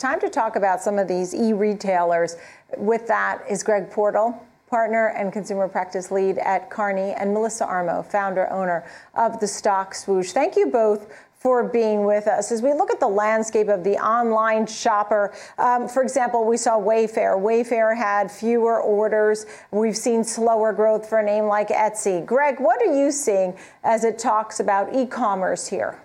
time to talk about some of these e retailers. With that is Greg Portell, partner and consumer practice lead at Kearney, and Melissa Armo, founder owner of the Stock Swoosh. Thank you both for being with us. As we look at the landscape of the online shopper, um, for example, we saw Wayfair. Wayfair had fewer orders. We've seen slower growth for a name like Etsy. Greg, what are you seeing as it talks about e commerce here?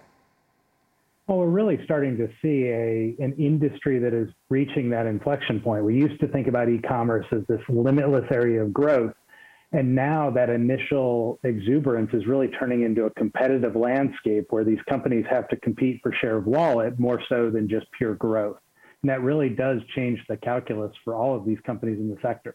Well, we're really starting to see a an industry that is reaching that inflection point. We used to think about e-commerce as this limitless area of growth, and now that initial exuberance is really turning into a competitive landscape where these companies have to compete for share of wallet more so than just pure growth. And that really does change the calculus for all of these companies in the sector.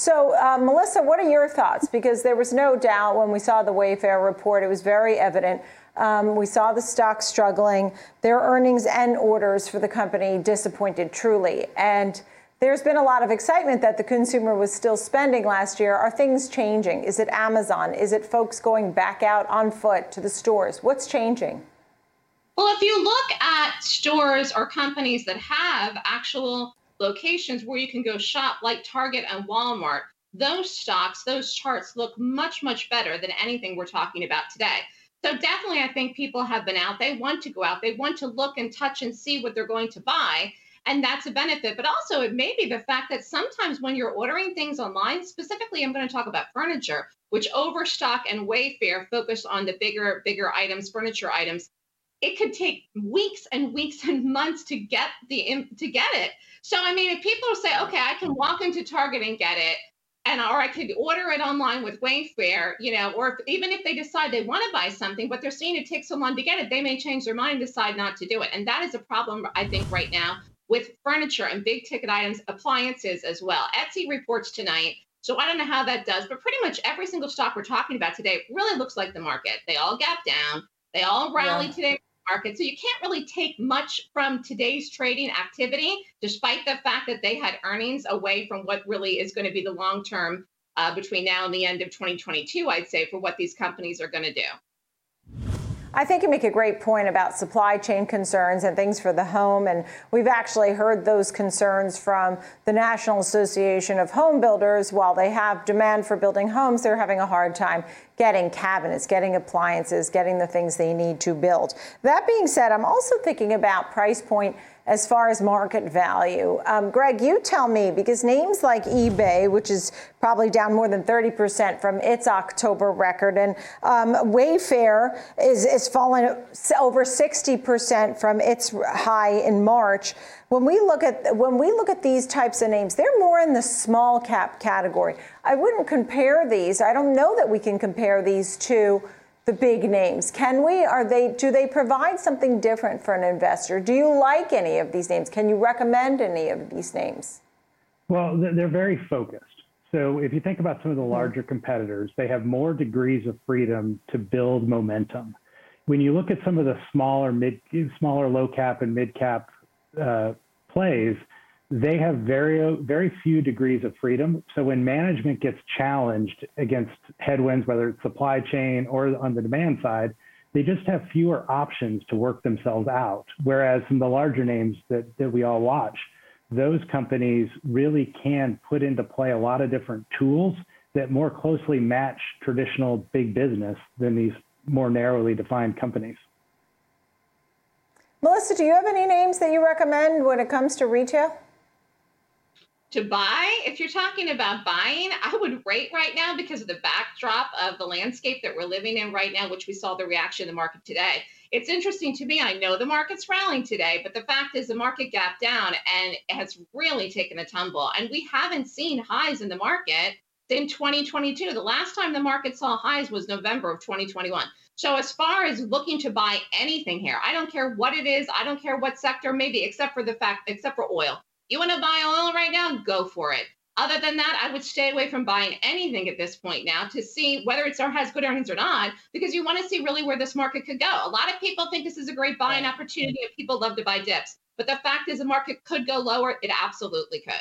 So, uh, Melissa, what are your thoughts? Because there was no doubt when we saw the Wayfair report, it was very evident um, we saw the stock struggling. Their earnings and orders for the company disappointed truly. And there's been a lot of excitement that the consumer was still spending last year. Are things changing? Is it Amazon? Is it folks going back out on foot to the stores? What's changing? Well, if you look at stores or companies that have actual locations where you can go shop, like Target and Walmart, those stocks, those charts look much, much better than anything we're talking about today. So definitely, I think people have been out. They want to go out. They want to look and touch and see what they're going to buy. And that's a benefit. But also, it may be the fact that sometimes when you're ordering things online, specifically, I'm going to talk about furniture, which Overstock and Wayfair focus on the bigger, bigger items, furniture items. It could take weeks and weeks and months to get the to get it. So I mean, if people say, okay, I can walk into Target and get it, and or I could order it online with Wayfair, you know, or if, even if they decide they want to buy something, but they're seeing it takes so long to get it, they may change their mind and decide not to do it. And that is a problem, I think, right now with furniture and big ticket items, appliances as well. Etsy reports tonight. So I don't know how that does, but pretty much every single stock we're talking about today really looks like the market. They all gap down. They all rally yeah. today market. So you can't really take much from today's trading activity, despite the fact that they had earnings away from what really is going to be the long term uh, between now and the end of 2022, I'd say, for what these companies are going to do. I think you make a great point about supply chain concerns and things for the home. And we've actually heard those concerns from the National Association of Home Builders. While they have demand for building homes, they're having a hard time getting cabinets, getting appliances, getting the things they need to build. That being said, I'm also thinking about price point as far as market value. Um, Greg, you tell me, because names like eBay, which is probably down more than 30% from its October record, and um, Wayfair is, is fallen over 60% from its high in March. When we look at when we look at these types of names, they're more in the small cap category. I wouldn't compare these. I don't know that we can compare these to the big names. Can we? Are they do they provide something different for an investor? Do you like any of these names? Can you recommend any of these names? Well, they're very focused. So if you think about some of the hmm. larger competitors, they have more degrees of freedom to build momentum. When you look at some of the smaller mid smaller low cap and mid cap uh, plays, they have very very few degrees of freedom. So when management gets challenged against headwinds, whether it's supply chain or on the demand side, they just have fewer options to work themselves out. Whereas some of the larger names that, that we all watch, those companies really can put into play a lot of different tools that more closely match traditional big business than these more narrowly defined companies. Melissa, do you have any names that you recommend when it comes to retail? To buy, if you're talking about buying, I would rate right now because of the backdrop of the landscape that we're living in right now, which we saw the reaction in the market today. It's interesting to me. I know the market's rallying today, but the fact is the market gapped down and has really taken a tumble. And we haven't seen highs in the market in 2022. The last time the market saw highs was November of 2021. So as far as looking to buy anything here, I don't care what it is, I don't care what sector, maybe except for the fact, except for oil. You want to buy oil right now? Go for it. Other than that, I would stay away from buying anything at this point now to see whether it's or has good earnings or not, because you want to see really where this market could go. A lot of people think this is a great buying opportunity and people love to buy dips. But the fact is the market could go lower. It absolutely could.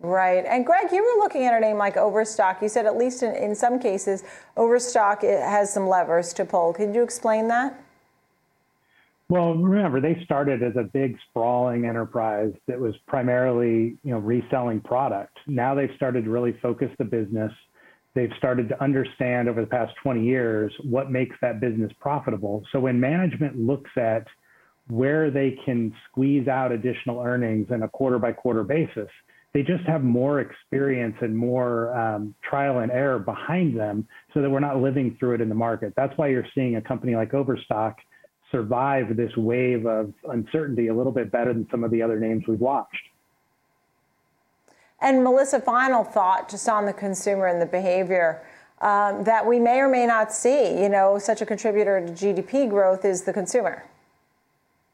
Right. And Greg, you were looking at a name like Overstock. You said at least in, in some cases, Overstock has some levers to pull. Could you explain that? Well, remember they started as a big sprawling enterprise that was primarily, you know, reselling product. Now they've started to really focus the business. They've started to understand over the past 20 years what makes that business profitable. So when management looks at where they can squeeze out additional earnings on a quarter by quarter basis, they just have more experience and more um, trial and error behind them so that we're not living through it in the market. That's why you're seeing a company like Overstock survive this wave of uncertainty a little bit better than some of the other names we've watched. And Melissa, final thought just on the consumer and the behavior um, that we may or may not see. You know, such a contributor to GDP growth is the consumer.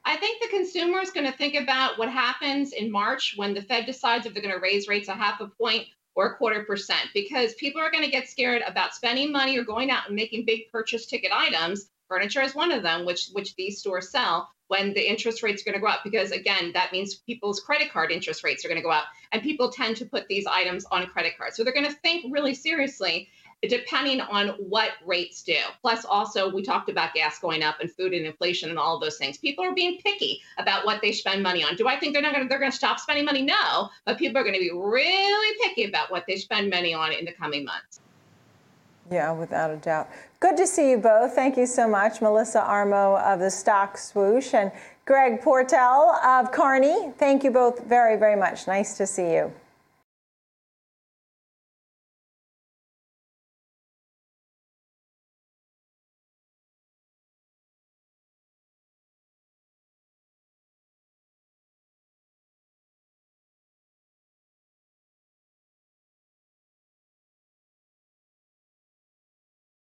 I think the consumer is going to think about what happens in March when the Fed decides if they're going to raise rates a half a point or a quarter percent, because people are going to get scared about spending money or going out and making big purchase ticket items. Furniture is one of them, which which these stores sell when the interest rates are going to go up because again that means people's credit card interest rates are going to go up and people tend to put these items on credit cards so they're going to think really seriously depending on what rates do. Plus, also, we talked about gas going up and food and inflation and all those things. People are being picky about what they spend money on. Do I think they're not going to they're going to stop spending money? No, but people are going to be really picky about what they spend money on in the coming months. Yeah, without a doubt. Good to see you both. Thank you so much, Melissa Armo of the Stock Swoosh and Greg Portell of Kearney. Thank you both very, very much. Nice to see you.